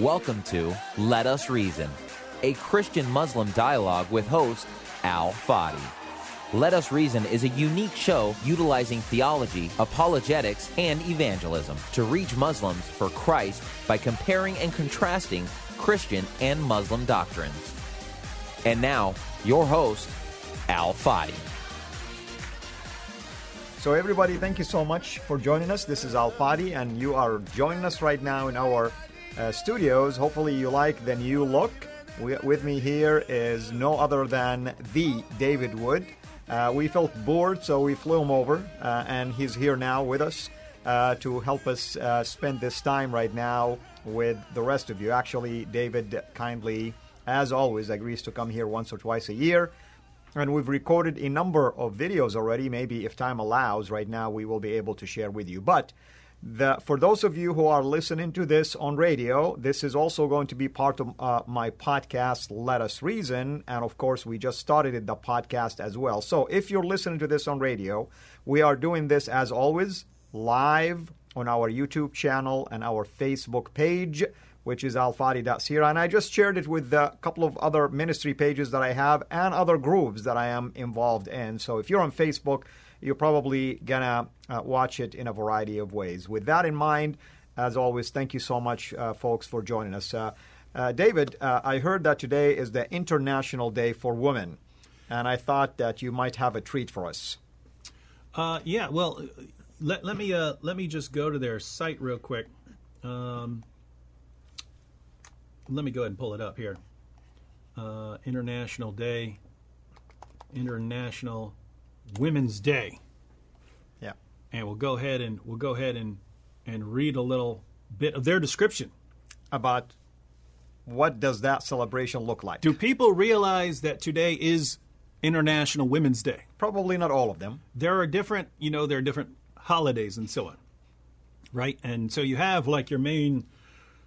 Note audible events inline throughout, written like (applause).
Welcome to Let Us Reason, a Christian Muslim dialogue with host Al Fadi. Let Us Reason is a unique show utilizing theology, apologetics, and evangelism to reach Muslims for Christ by comparing and contrasting Christian and Muslim doctrines. And now, your host, Al Fadi. So, everybody, thank you so much for joining us. This is Al Fadi, and you are joining us right now in our uh, studios. Hopefully, you like the new look. We, with me here is no other than the David Wood. Uh, we felt bored, so we flew him over, uh, and he's here now with us uh, to help us uh, spend this time right now with the rest of you. Actually, David kindly, as always, agrees to come here once or twice a year. And we've recorded a number of videos already. Maybe if time allows, right now we will be able to share with you. But the, for those of you who are listening to this on radio, this is also going to be part of uh, my podcast, Let Us Reason. And of course, we just started the podcast as well. So if you're listening to this on radio, we are doing this as always live on our YouTube channel and our Facebook page, which is alfadi.sira. And I just shared it with a couple of other ministry pages that I have and other groups that I am involved in. So if you're on Facebook, you're probably gonna uh, watch it in a variety of ways. With that in mind, as always, thank you so much, uh, folks, for joining us. Uh, uh David, uh, I heard that today is the International Day for Women, and I thought that you might have a treat for us. Uh, yeah, well, let, let me let me just go to their site real quick. Um, let me go ahead and pull it up here. International Day, International Women's Day. Yeah. And we'll go ahead and we'll go ahead and and read a little bit of their description about what does that celebration look like. Do people realize that today is International Women's Day? Probably not all of them. There are different, you know, there are different holidays and so on. Right? And so you have like your main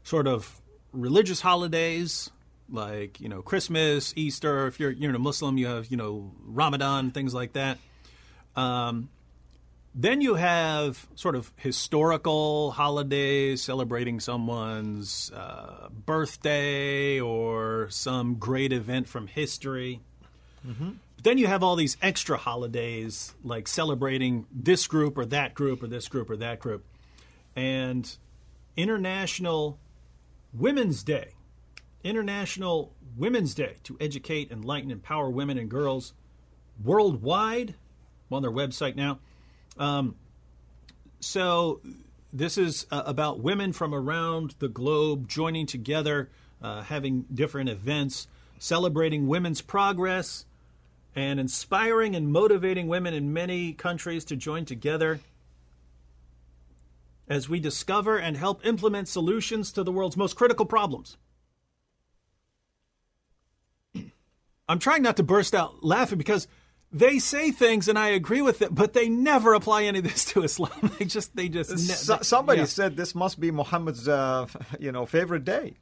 sort of religious holidays like, you know, Christmas, Easter, if you're you're a Muslim, you have, you know, Ramadan, things like that. Um, then you have sort of historical holidays celebrating someone's uh, birthday or some great event from history. Mm-hmm. But then you have all these extra holidays like celebrating this group or that group or this group or that group. And International Women's Day, International Women's Day to educate, enlighten, empower women and girls worldwide on their website now. Um, so this is uh, about women from around the globe joining together, uh, having different events, celebrating women's progress, and inspiring and motivating women in many countries to join together as we discover and help implement solutions to the world's most critical problems. (clears throat) I'm trying not to burst out laughing because they say things and I agree with it, but they never apply any of this to Islam. (laughs) They just, they just. Somebody yeah. said this must be Muhammad's, uh, (laughs) you know, favorite day.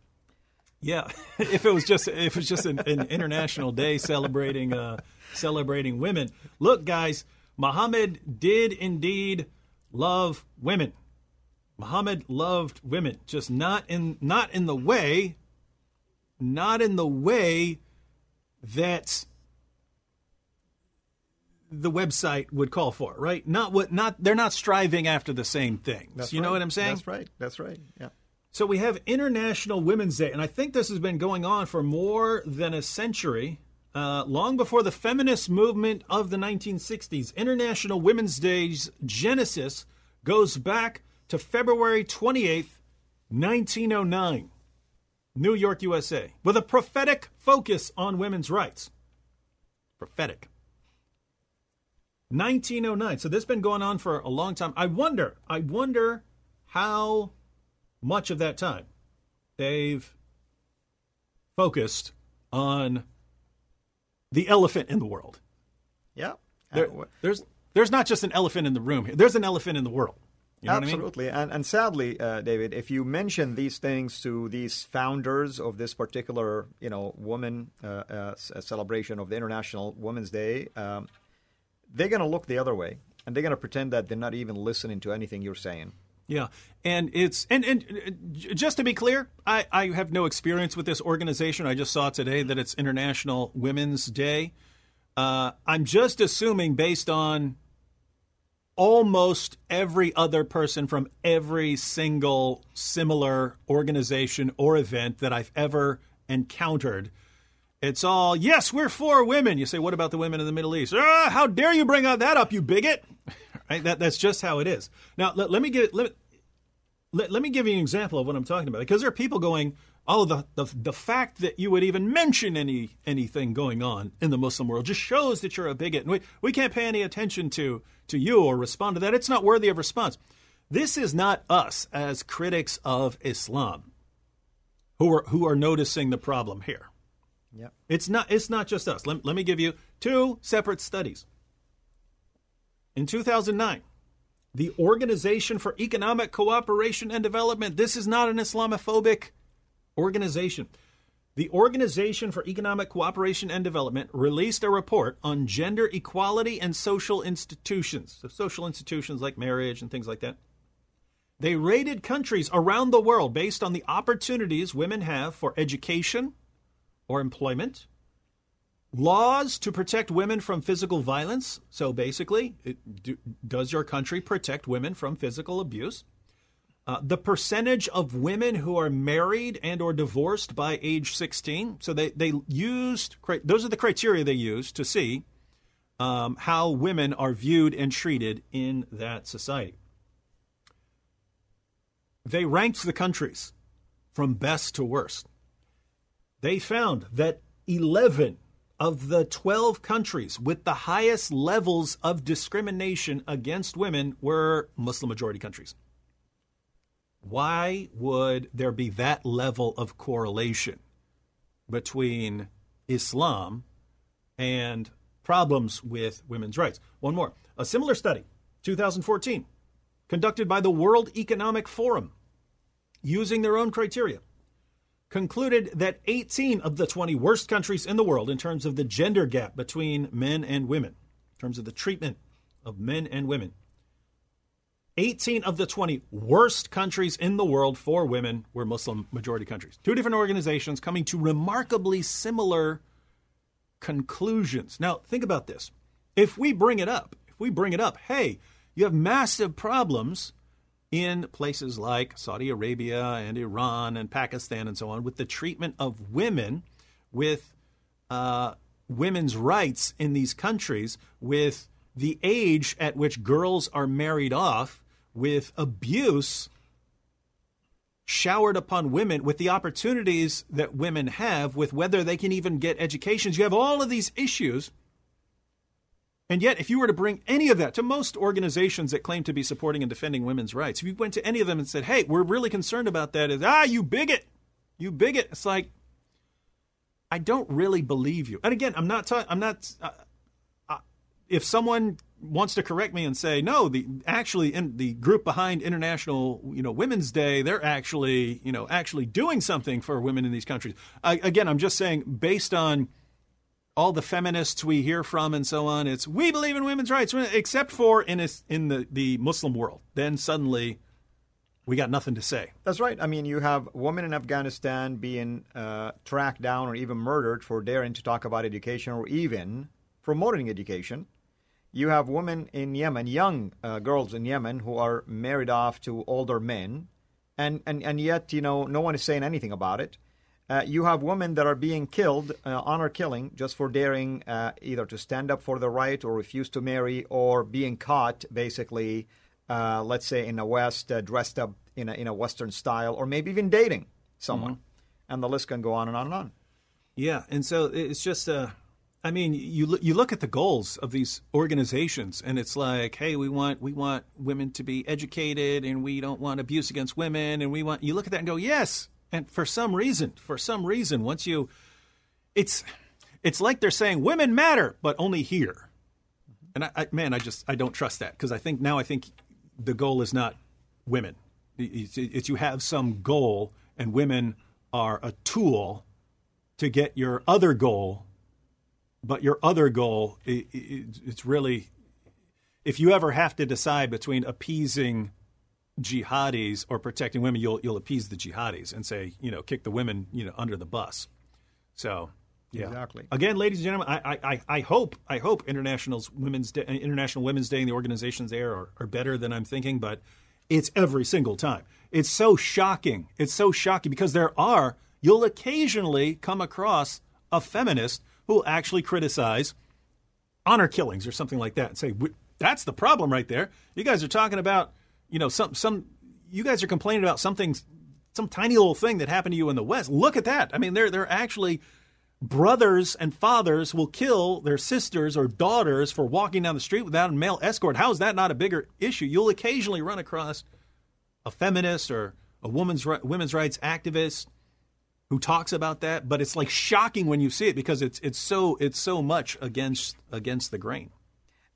Yeah, (laughs) if it was just if it was just an, an international day celebrating uh, celebrating women. Look, guys, Muhammad did indeed love women. Muhammad loved women, just not in not in the way, not in the way that the website would call for, right? Not what not they're not striving after the same things. That's you right. know what I'm saying? That's right. That's right. Yeah. So we have International Women's Day, and I think this has been going on for more than a century. Uh, long before the feminist movement of the 1960s, International Women's Day's genesis goes back to February 28th, 1909, New York, USA, with a prophetic focus on women's rights. Prophetic. 1909. So this has been going on for a long time. I wonder, I wonder how much of that time they've focused on the elephant in the world. Yeah. There, Uh, there's there's not just an elephant in the room here. There's an elephant in the world. You know what I mean? Absolutely. And, and sadly, uh, David, if you mention these things to these founders of this particular, you know, woman uh, uh, celebration of the International Women's Day, um, they're going to look the other way. And they're going to pretend that they're not even listening to anything you're saying. Yeah, and it's and and uh, just to be clear, I I have no experience with this organization. I just saw today that it's International Women's Day. Uh, I'm just assuming based on almost every other person from every single similar organization or event that I've ever encountered. It's all, yes, we're for women. You say, what about the women in the Middle East? Ah, how dare you bring that up, you bigot? (laughs) right? That, that's just how it is. Now, let, let me give let, let, let me give you an example of what I'm talking about because there are people going, oh, the, the the fact that you would even mention any anything going on in the Muslim world just shows that you're a bigot, and we, we can't pay any attention to to you or respond to that. It's not worthy of response. This is not us as critics of Islam who are who are noticing the problem here. Yep. It's not it's not just us. Let, let me give you two separate studies. In 2009, the Organization for Economic Cooperation and Development, this is not an Islamophobic organization. The Organization for Economic Cooperation and Development released a report on gender equality and social institutions. So social institutions like marriage and things like that. They rated countries around the world based on the opportunities women have for education or employment, laws to protect women from physical violence. So basically, it, do, does your country protect women from physical abuse? Uh, the percentage of women who are married and or divorced by age 16. So they, they used, those are the criteria they used to see um, how women are viewed and treated in that society. They ranked the countries from best to worst. They found that 11 of the 12 countries with the highest levels of discrimination against women were Muslim majority countries. Why would there be that level of correlation between Islam and problems with women's rights? One more. A similar study, 2014, conducted by the World Economic Forum, using their own criteria, concluded that 18 of the 20 worst countries in the world, in terms of the gender gap between men and women, in terms of the treatment of men and women, 18 of the 20 worst countries in the world for women were Muslim majority countries. Two different organizations coming to remarkably similar conclusions. Now, think about this. If we bring it up, if we bring it up, hey, you have massive problems in places like Saudi Arabia and Iran and Pakistan and so on with the treatment of women, with uh, women's rights in these countries, with the age at which girls are married off, with abuse showered upon women, with the opportunities that women have, with whether they can even get educations. You have all of these issues. And yet, if you were to bring any of that to most organizations that claim to be supporting and defending women's rights, if you went to any of them and said, hey, we're really concerned about that, is ah, you bigot, you bigot. It's like, I don't really believe you. And again, I'm not I'm not, uh, uh, if someone wants to correct me and say, no, the actually in the group behind International, you know, Women's Day, they're actually, you know, actually doing something for women in these countries. I, again, I'm just saying, based on all the feminists we hear from and so on, it's we believe in women's rights, except for in a, in the, the Muslim world. Then suddenly, we got nothing to say. That's right. I mean, you have women in Afghanistan being uh, tracked down or even murdered for daring to talk about education or even promoting education. You have women in Yemen, young uh, girls in Yemen, who are married off to older men, and, and, and yet, you know, no one is saying anything about it. Uh, you have women that are being killed, uh, honor killing, just for daring uh, either to stand up for the right or refuse to marry, or being caught, basically, uh, let's say in the West, uh, dressed up in a, in a Western style, or maybe even dating someone. And the list can go on and on and on. Yeah, and so it's just uh, I mean, you you look at the goals of these organizations, and it's like, hey, we want we want women to be educated, and we don't want abuse against women, and we want. You look at that and go, yes. And for some reason, for some reason, once you, it's it's like they're saying women matter, but only here. And I, I man, I just I don't trust that because I think now I think the goal is not women. It's, it's you have some goal, and women are a tool to get your other goal but your other goal, it, it, it's really, if you ever have to decide between appeasing jihadis or protecting women, you'll you'll appease the jihadis and say, you know, kick the women, you know, under the bus. So, yeah. Exactly. Again, ladies and gentlemen, I, I, I hope I hope International's Women's Day, International Women's Day and the organizations there are, are better than I'm thinking, but it's every single time. It's so shocking. It's so shocking because there are you'll occasionally come across a feminist who will actually criticize honor killings or something like that and say that's the problem right there. You guys are talking about, you know, some some you guys are complaining about something some tiny little thing that happened to you in the West. Look at that. I mean, they're they're actually brothers and fathers will kill their sisters or daughters for walking down the street without a male escort. How is that not a bigger issue? You'll occasionally run across a feminist or a women's women's rights activist who talks about that, but it's like shocking when you see it because it's it's so it's so much against against the grain.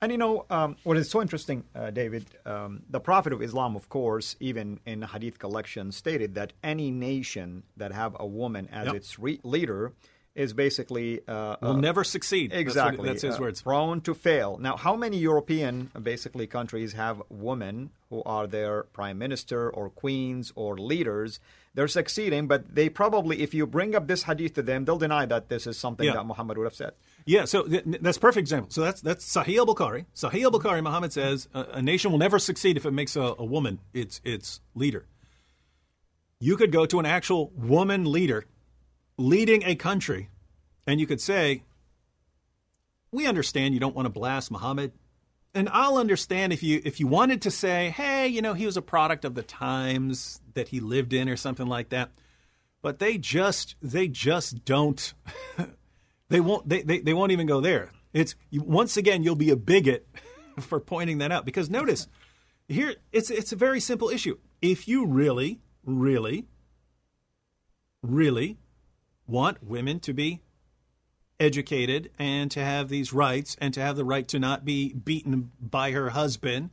And you know um, what is so interesting, uh, David? Um, the Prophet of Islam, of course, even in Hadith collection, stated that any nation that have a woman as yep. its re- leader is basically uh, will uh, never succeed. Exactly, that's, that's his uh, words. Prone to fail. Now, how many European basically countries have women who are their prime minister or queens or leaders? They're succeeding, but they probably, if you bring up this hadith to them, they'll deny that this is something yeah. that Muhammad would have said. Yeah, so th- that's perfect example. So that's that's Sahih al Bukhari. Sahih al Bukhari, Muhammad says a, a, nation will never succeed if it makes a, a woman its its leader. You could go to an actual woman leader leading a country, and you could say, "We understand you don't want to blast Muhammad, and I'll understand if you if you wanted to say, hey, you know, he was a product of the times that he lived in, or something like that." But they just they just don't. (laughs) they won't they, they, they won't even go there. It's once again you'll be a bigot (laughs) for pointing that out because notice here it's it's a very simple issue. If you really really really want women to be educated and to have these rights and to have the right to not be beaten by her husband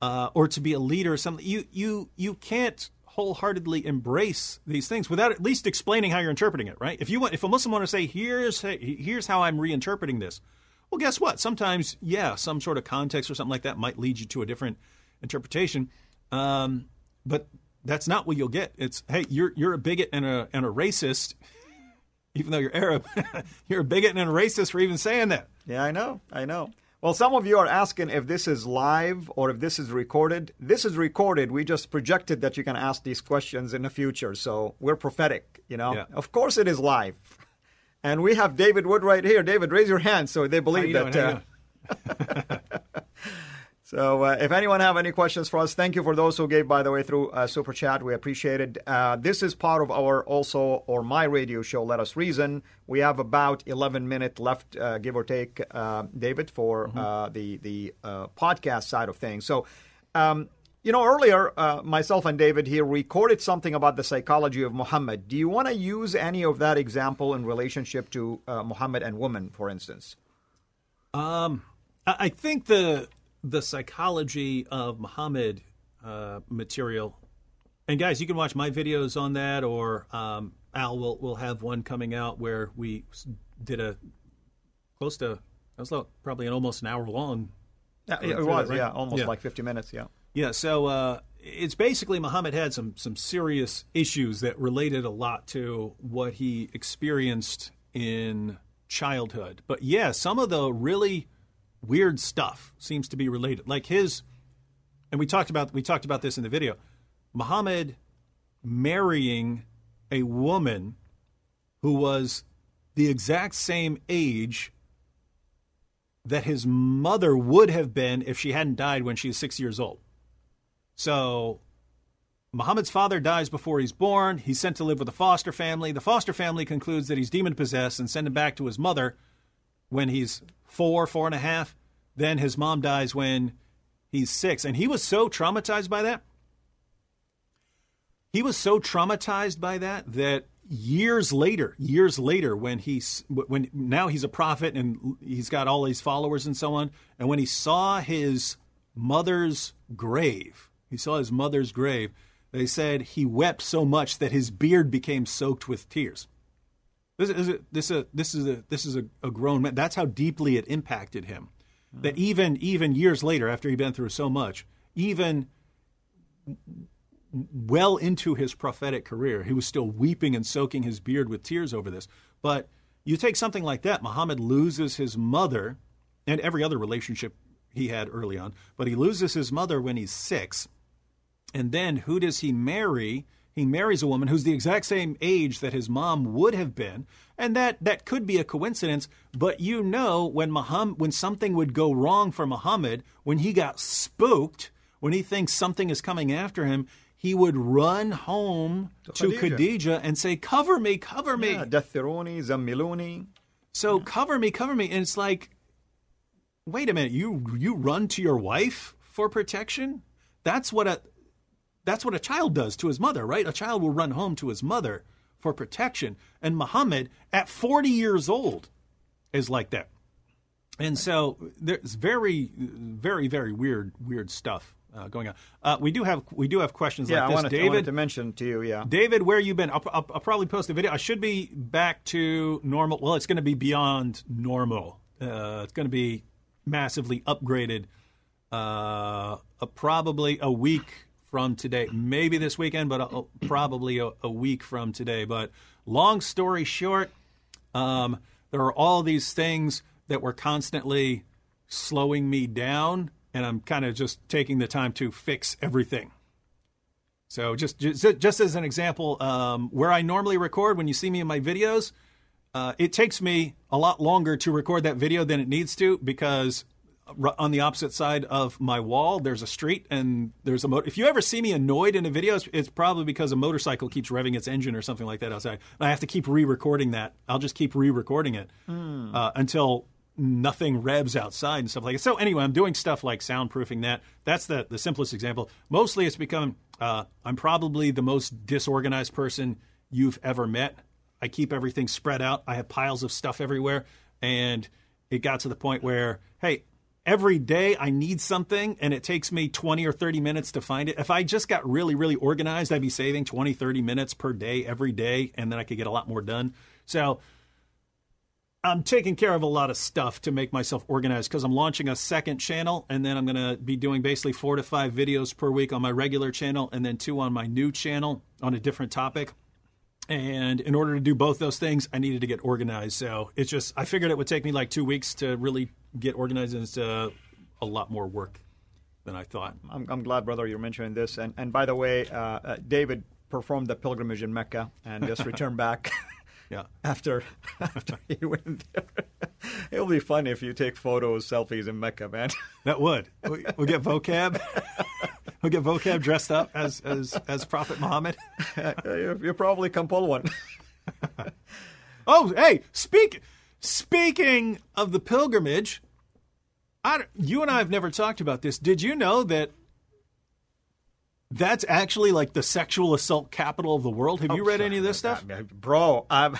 uh, or to be a leader or something. You you you can't wholeheartedly embrace these things without at least explaining how you're interpreting it, right? If you want, if a Muslim want to say, here's here's how I'm reinterpreting this, well, guess what? Sometimes, yeah, some sort of context or something like that might lead you to a different interpretation, um, but that's not what you'll get. It's hey, you're you're a bigot and a and a racist even though you're Arab, (laughs) you're a bigot and a racist for even saying that. Yeah, I know. I know. Well, some of you are asking if this is live or if this is recorded. This is recorded. We just projected that you can ask these questions in the future. So we're prophetic, you know. Yeah. Of course it is live. And we have David Wood right here. David, raise your hand so they believe that. Uh, (laughs) So, uh, if anyone have any questions for us, thank you for those who gave, by the way, through uh, super chat. We appreciate it. Uh, this is part of our also or my radio show. Let us reason. We have about 11 minutes left, uh, give or take, uh, David, for mm-hmm. Uh, the the podcast side of things. So. Um, you know, earlier, myself and David here recorded something about the psychology of Muhammad. Do you want to use any of that example in relationship to Muhammad and women, for instance? Um, I think the the psychology of Muhammad uh, material. And guys, you can watch my videos on that, or um, Al will will have one coming out where we did a close to that was probably an almost an hour long. Yeah, it was, right? yeah, almost yeah. like fifty minutes, yeah. Yeah, so uh, it's basically Muhammad had some some serious issues that related a lot to what he experienced in childhood. But yeah, some of the really weird stuff seems to be related. Like his, and we talked about we talked about this in the video. Muhammad marrying a woman who was the exact same age that his mother would have been if she hadn't died when she was six years old. So Muhammad's father dies before he's born. He's sent to live with a foster family. The foster family concludes that he's demon possessed and send him back to his mother when he's four, four and a half. Then his mom dies when he's six. And he was so traumatized by that. He was so traumatized by that that years later, years later, when he's when now he's a prophet and he's got all these followers and so on, and when he saw his mother's grave, he saw his mother's grave. They said he wept so much that his beard became soaked with tears. This is a, this is a, this is a this is a, a grown man. That's how deeply it impacted him. That uh-huh. even even years later, after he'd been through so much, even well into his prophetic career, he was still weeping and soaking his beard with tears over this. But you take something like that, Muhammad loses his mother and every other relationship he had early on, but he loses his mother when he's six. And then who does he marry? He marries a woman who's the exact same age that his mom would have been, and that that could be a coincidence. But you know, when Muhammad, when something would go wrong for Muhammad, when he got spooked, when he thinks something is coming after him, he would run home to, Khadija. Khadija and say, "Cover me, cover me." Yeah, Dathiruni, Zammiluni. So cover me, cover me, and it's like, wait a minute, you you run to your wife for protection? That's what a that's what a child does to his mother, right? A child will run home to his mother for protection, and Muhammad at 40 years old is like that. And so there's very, very, very weird, weird stuff uh, going on. Uh, we do have we do have questions Yeah, like I this, wanted, I David. wanted to mention to you, yeah. David, where you been? I'll, I'll, I'll probably post a video. I should be back to normal. Well, it's going to be beyond normal. Uh, it's going to be massively upgraded. Uh, uh, probably a week from today, maybe this weekend, but uh, probably a, a week from today. But long story short, um, there are all these things that were constantly slowing me down, and I'm kind of just taking the time to fix everything. So just just, just as an example, um, where I normally record, when you see me in my videos, uh, it takes me a lot longer to record that video than it needs to because on the opposite side of my wall there's a street and there's a motor. If you ever see me annoyed in a video, it's, it's probably because a motorcycle keeps revving its engine or something like that outside. And I have to keep re-recording that. I'll just keep re-recording it uh, until nothing revs outside and stuff like that. So anyway, I'm doing stuff like soundproofing that. That's the the simplest example. Mostly, it's become uh, I'm probably the most disorganized person you've ever met. I keep everything spread out. I have piles of stuff everywhere, and it got to the point where hey. Every day I need something and it takes me 20 or 30 minutes to find it. If I just got really, really organized, I'd be saving 20, 30 minutes per day every day and then I could get a lot more done. So I'm taking care of a lot of stuff to make myself organized because I'm launching a second channel and then I'm going to be doing basically four to five videos per week on my regular channel and then two on my new channel on a different topic. And in order to do both those things, I needed to get organized. So it's just, I figured it would take me like two weeks to really get organized and it's uh, a lot more work than I thought. I'm, I'm glad, brother, you're mentioning this. And, and by the way, uh, uh, David performed the pilgrimage in Mecca and just returned (laughs) back Yeah. (laughs) after (laughs) after he went there. It'll be fun if you take photos, selfies in Mecca, man. That would. We- We'll get vocab. (laughs) we'll get vocab dressed up as as as Prophet Muhammad. (laughs) you, you probably can pull one. (laughs) Oh, hey, speak speaking of the pilgrimage, I, you and I have never talked about this. Did you know that that's actually like the sexual assault capital of the world? Have you oh, read any of this stuff? Bro, I'm,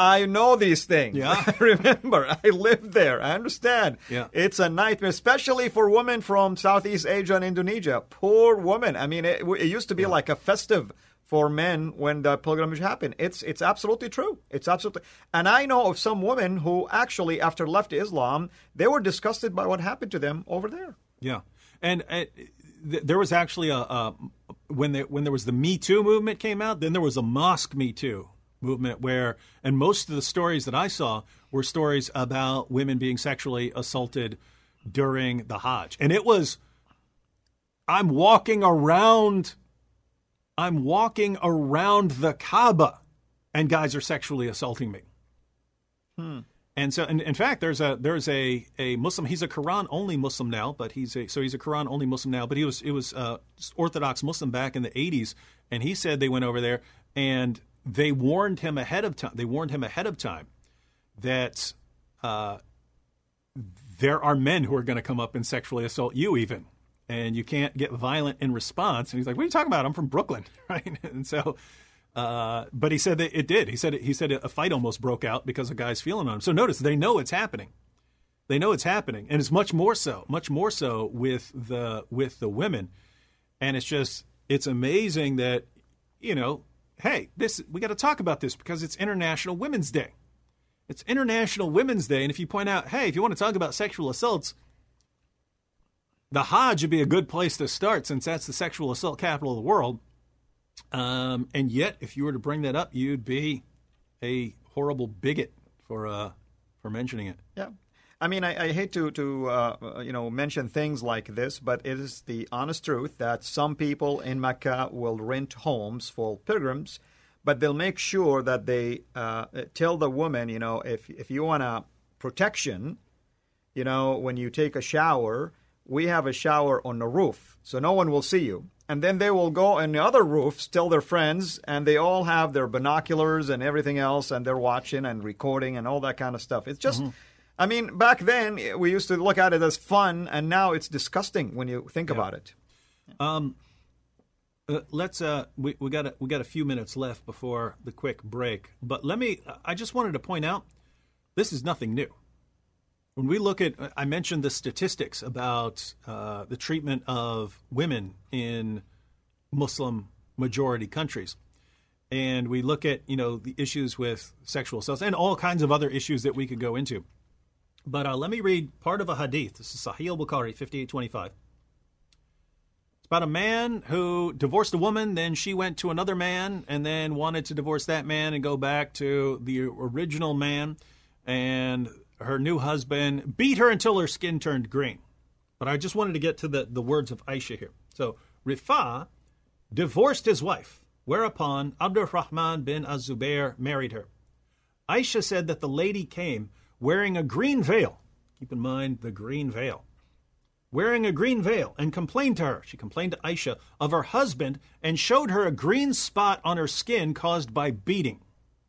I know these things. Yeah. I (laughs) remember. I lived there. I understand. Yeah. It's a nightmare, especially for women from Southeast Asia and Indonesia. Poor women. I mean, it, it used to be like a festive for men when the pilgrimage happened. It's it's absolutely true. It's absolutely. And I know of some women who actually, after left Islam, they were disgusted by what happened to them over there. Yeah, and uh, th- there was actually a, a when there when there was the Me Too movement came out, then there was a Mosque Me Too movement where, and most of the stories that I saw were stories about women being sexually assaulted during the Hajj, and it was. I'm walking around. I'm walking around the Kaaba, and guys are sexually assaulting me. And so, and in fact, there's a there's a a Muslim. He's a Quran only Muslim now, but he's a so he's a Quran only Muslim now. But he was it was uh, Orthodox Muslim back in the 80s, and he said they went over there and they warned him ahead of time. They warned him ahead of time that uh, there are men who are going to come up and sexually assault you, even. And you can't get violent in response. And he's like, "What are you talking about? I'm from Brooklyn, (laughs) right?" And so, uh, but he said that it did. He said he said a fight almost broke out because a guy's feeling on him. So notice they know it's happening. They know it's happening, and it's much more so, much more so with the with the women. And it's just it's amazing that you know, hey, this we got to talk about this because it's International Women's Day. It's International Women's Day, and if you point out, hey, if you want to talk about sexual assaults, the Hajj would be a good place to start since that's the sexual assault capital of the world. Um, and yet, if you were to bring that up, you'd be a horrible bigot for uh, for mentioning it. Yeah. I mean, I, I hate to to uh, you know mention things like this, but it is the honest truth that some people in Mecca will rent homes for pilgrims, but they'll make sure that they uh, tell the woman, you know, if if you want a protection, you know, when you take a shower, we have a shower on the roof, so no one will see you. And then they will go on the other roofs, tell their friends, and they all have their binoculars and everything else, and they're watching and recording and all that kind of stuff. It's just. Mm-hmm. I mean, back then we used to look at it as fun, and now it's disgusting when you think about it. Um, uh, let's uh, we, we got a, we got a few minutes left before the quick break, but let me. I just wanted to point out this is nothing new. When we look at, I mentioned the statistics about uh, the treatment of women in Muslim majority countries, and we look at you know the issues with sexual assault and all kinds of other issues that we could go into. But uh, let me read part of a hadith. This is Sahih al-Bukhari, 5825. It's about a man who divorced a woman, then she went to another man, and then wanted to divorce that man and go back to the original man. And her new husband beat her until her skin turned green. But I just wanted to get to the, the words of Aisha here. So, Rifa divorced his wife, whereupon Abdurrahman bin Az-Zubair married her. Aisha said that the lady came wearing a green veil. Keep in mind the green veil. Wearing a green veil and complained to her. She complained to Aisha of her husband and showed her a green spot on her skin caused by beating.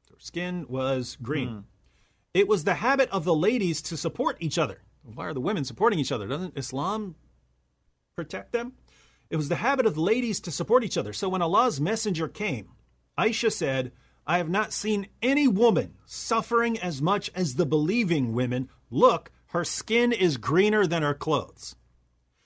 Her skin was green. Hmm. It was the habit of the ladies to support each other. Why are the women supporting each other? Doesn't Islam protect them? It was the habit of the ladies to support each other. So when Allah's messenger came, Aisha said, I have not seen any woman suffering as much as the believing women. Look, her skin is greener than her clothes.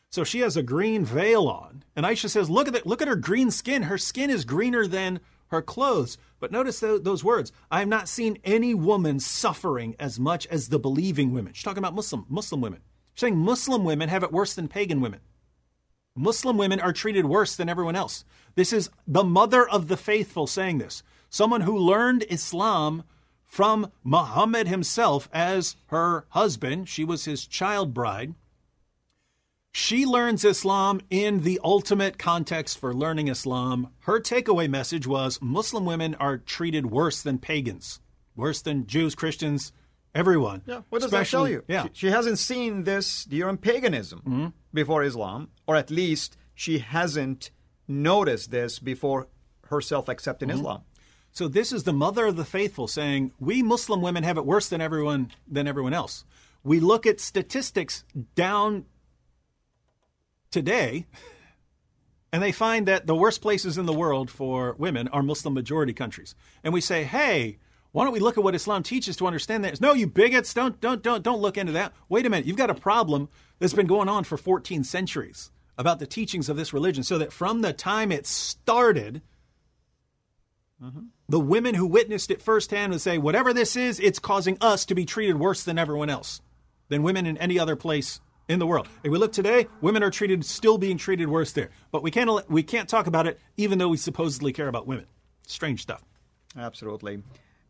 So she has a green veil on, and Aisha says, "Look at that! Look at her green skin. Her skin is greener than her clothes." But notice th- those words: "I have not seen any woman suffering as much as the believing women." She's talking about Muslim Muslim women. She's saying Muslim women have it worse than pagan women. Muslim women are treated worse than everyone else. This is the mother of the faithful saying this someone who learned Islam from Muhammad himself as her husband. She was his child bride. She learns Islam in the ultimate context for learning Islam. Her takeaway message was Muslim women are treated worse than pagans, worse than Jews, Christians, everyone. Yeah, what does that tell you? Yeah. She, she hasn't seen this during paganism mm-hmm. before Islam, or at least she hasn't noticed this before herself accepting mm-hmm. Islam. So this is the mother of the faithful saying, "We Muslim women have it worse than everyone than everyone else." We look at statistics down today and they find that the worst places in the world for women are Muslim majority countries. And we say, "Hey, why don't we look at what Islam teaches to understand that?" No, you bigots, don't don't don't don't look into that. Wait a minute, you've got a problem that's been going on for 14 centuries about the teachings of this religion so that from the time it started the women who witnessed it firsthand would say, whatever this is, it's causing us to be treated worse than everyone else, than women in any other place in the world. If we look today, women are treated, still being treated worse there. But we can't, we can't talk about it, even though we supposedly care about women. Strange stuff. Absolutely.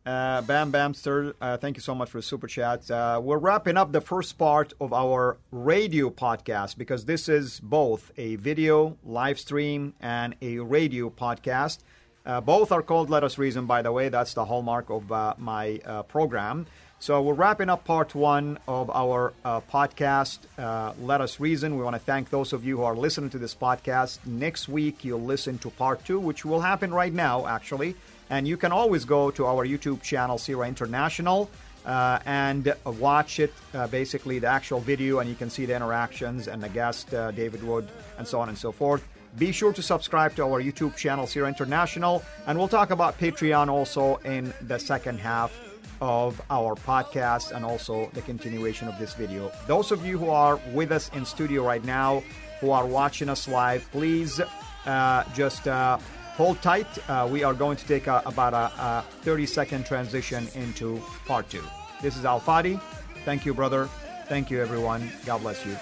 Uh, Bam Bamster, uh, thank you so much for the super chat. Uh, we're wrapping up the first part of our radio podcast because this is both a video live stream and a radio podcast. Uh, both are called Let Us Reason, by the way. That's the hallmark of uh, my uh, program. So we're wrapping up part one of our uh, podcast, uh, Let Us Reason. We want to thank those of you who are listening to this podcast. Next week, you'll listen to part two, which will happen right now, actually. And you can always go to our YouTube channel, CIRA International. uh, and watch it, uh, basically the actual video, and you can see the interactions and the guest, uh, David Wood, and so on and so forth. Be sure to subscribe to our YouTube channel, CIRA International, and we'll talk about Patreon also in the second half of our podcast and also the continuation of this video. Those of you who are with us in studio right now, who are watching us live, please uh, just uh, hold tight. Uh, we are going to take a, about a, a 30 second transition into part two. This is Al Fadi. Thank you, brother. Thank you, everyone. God bless you.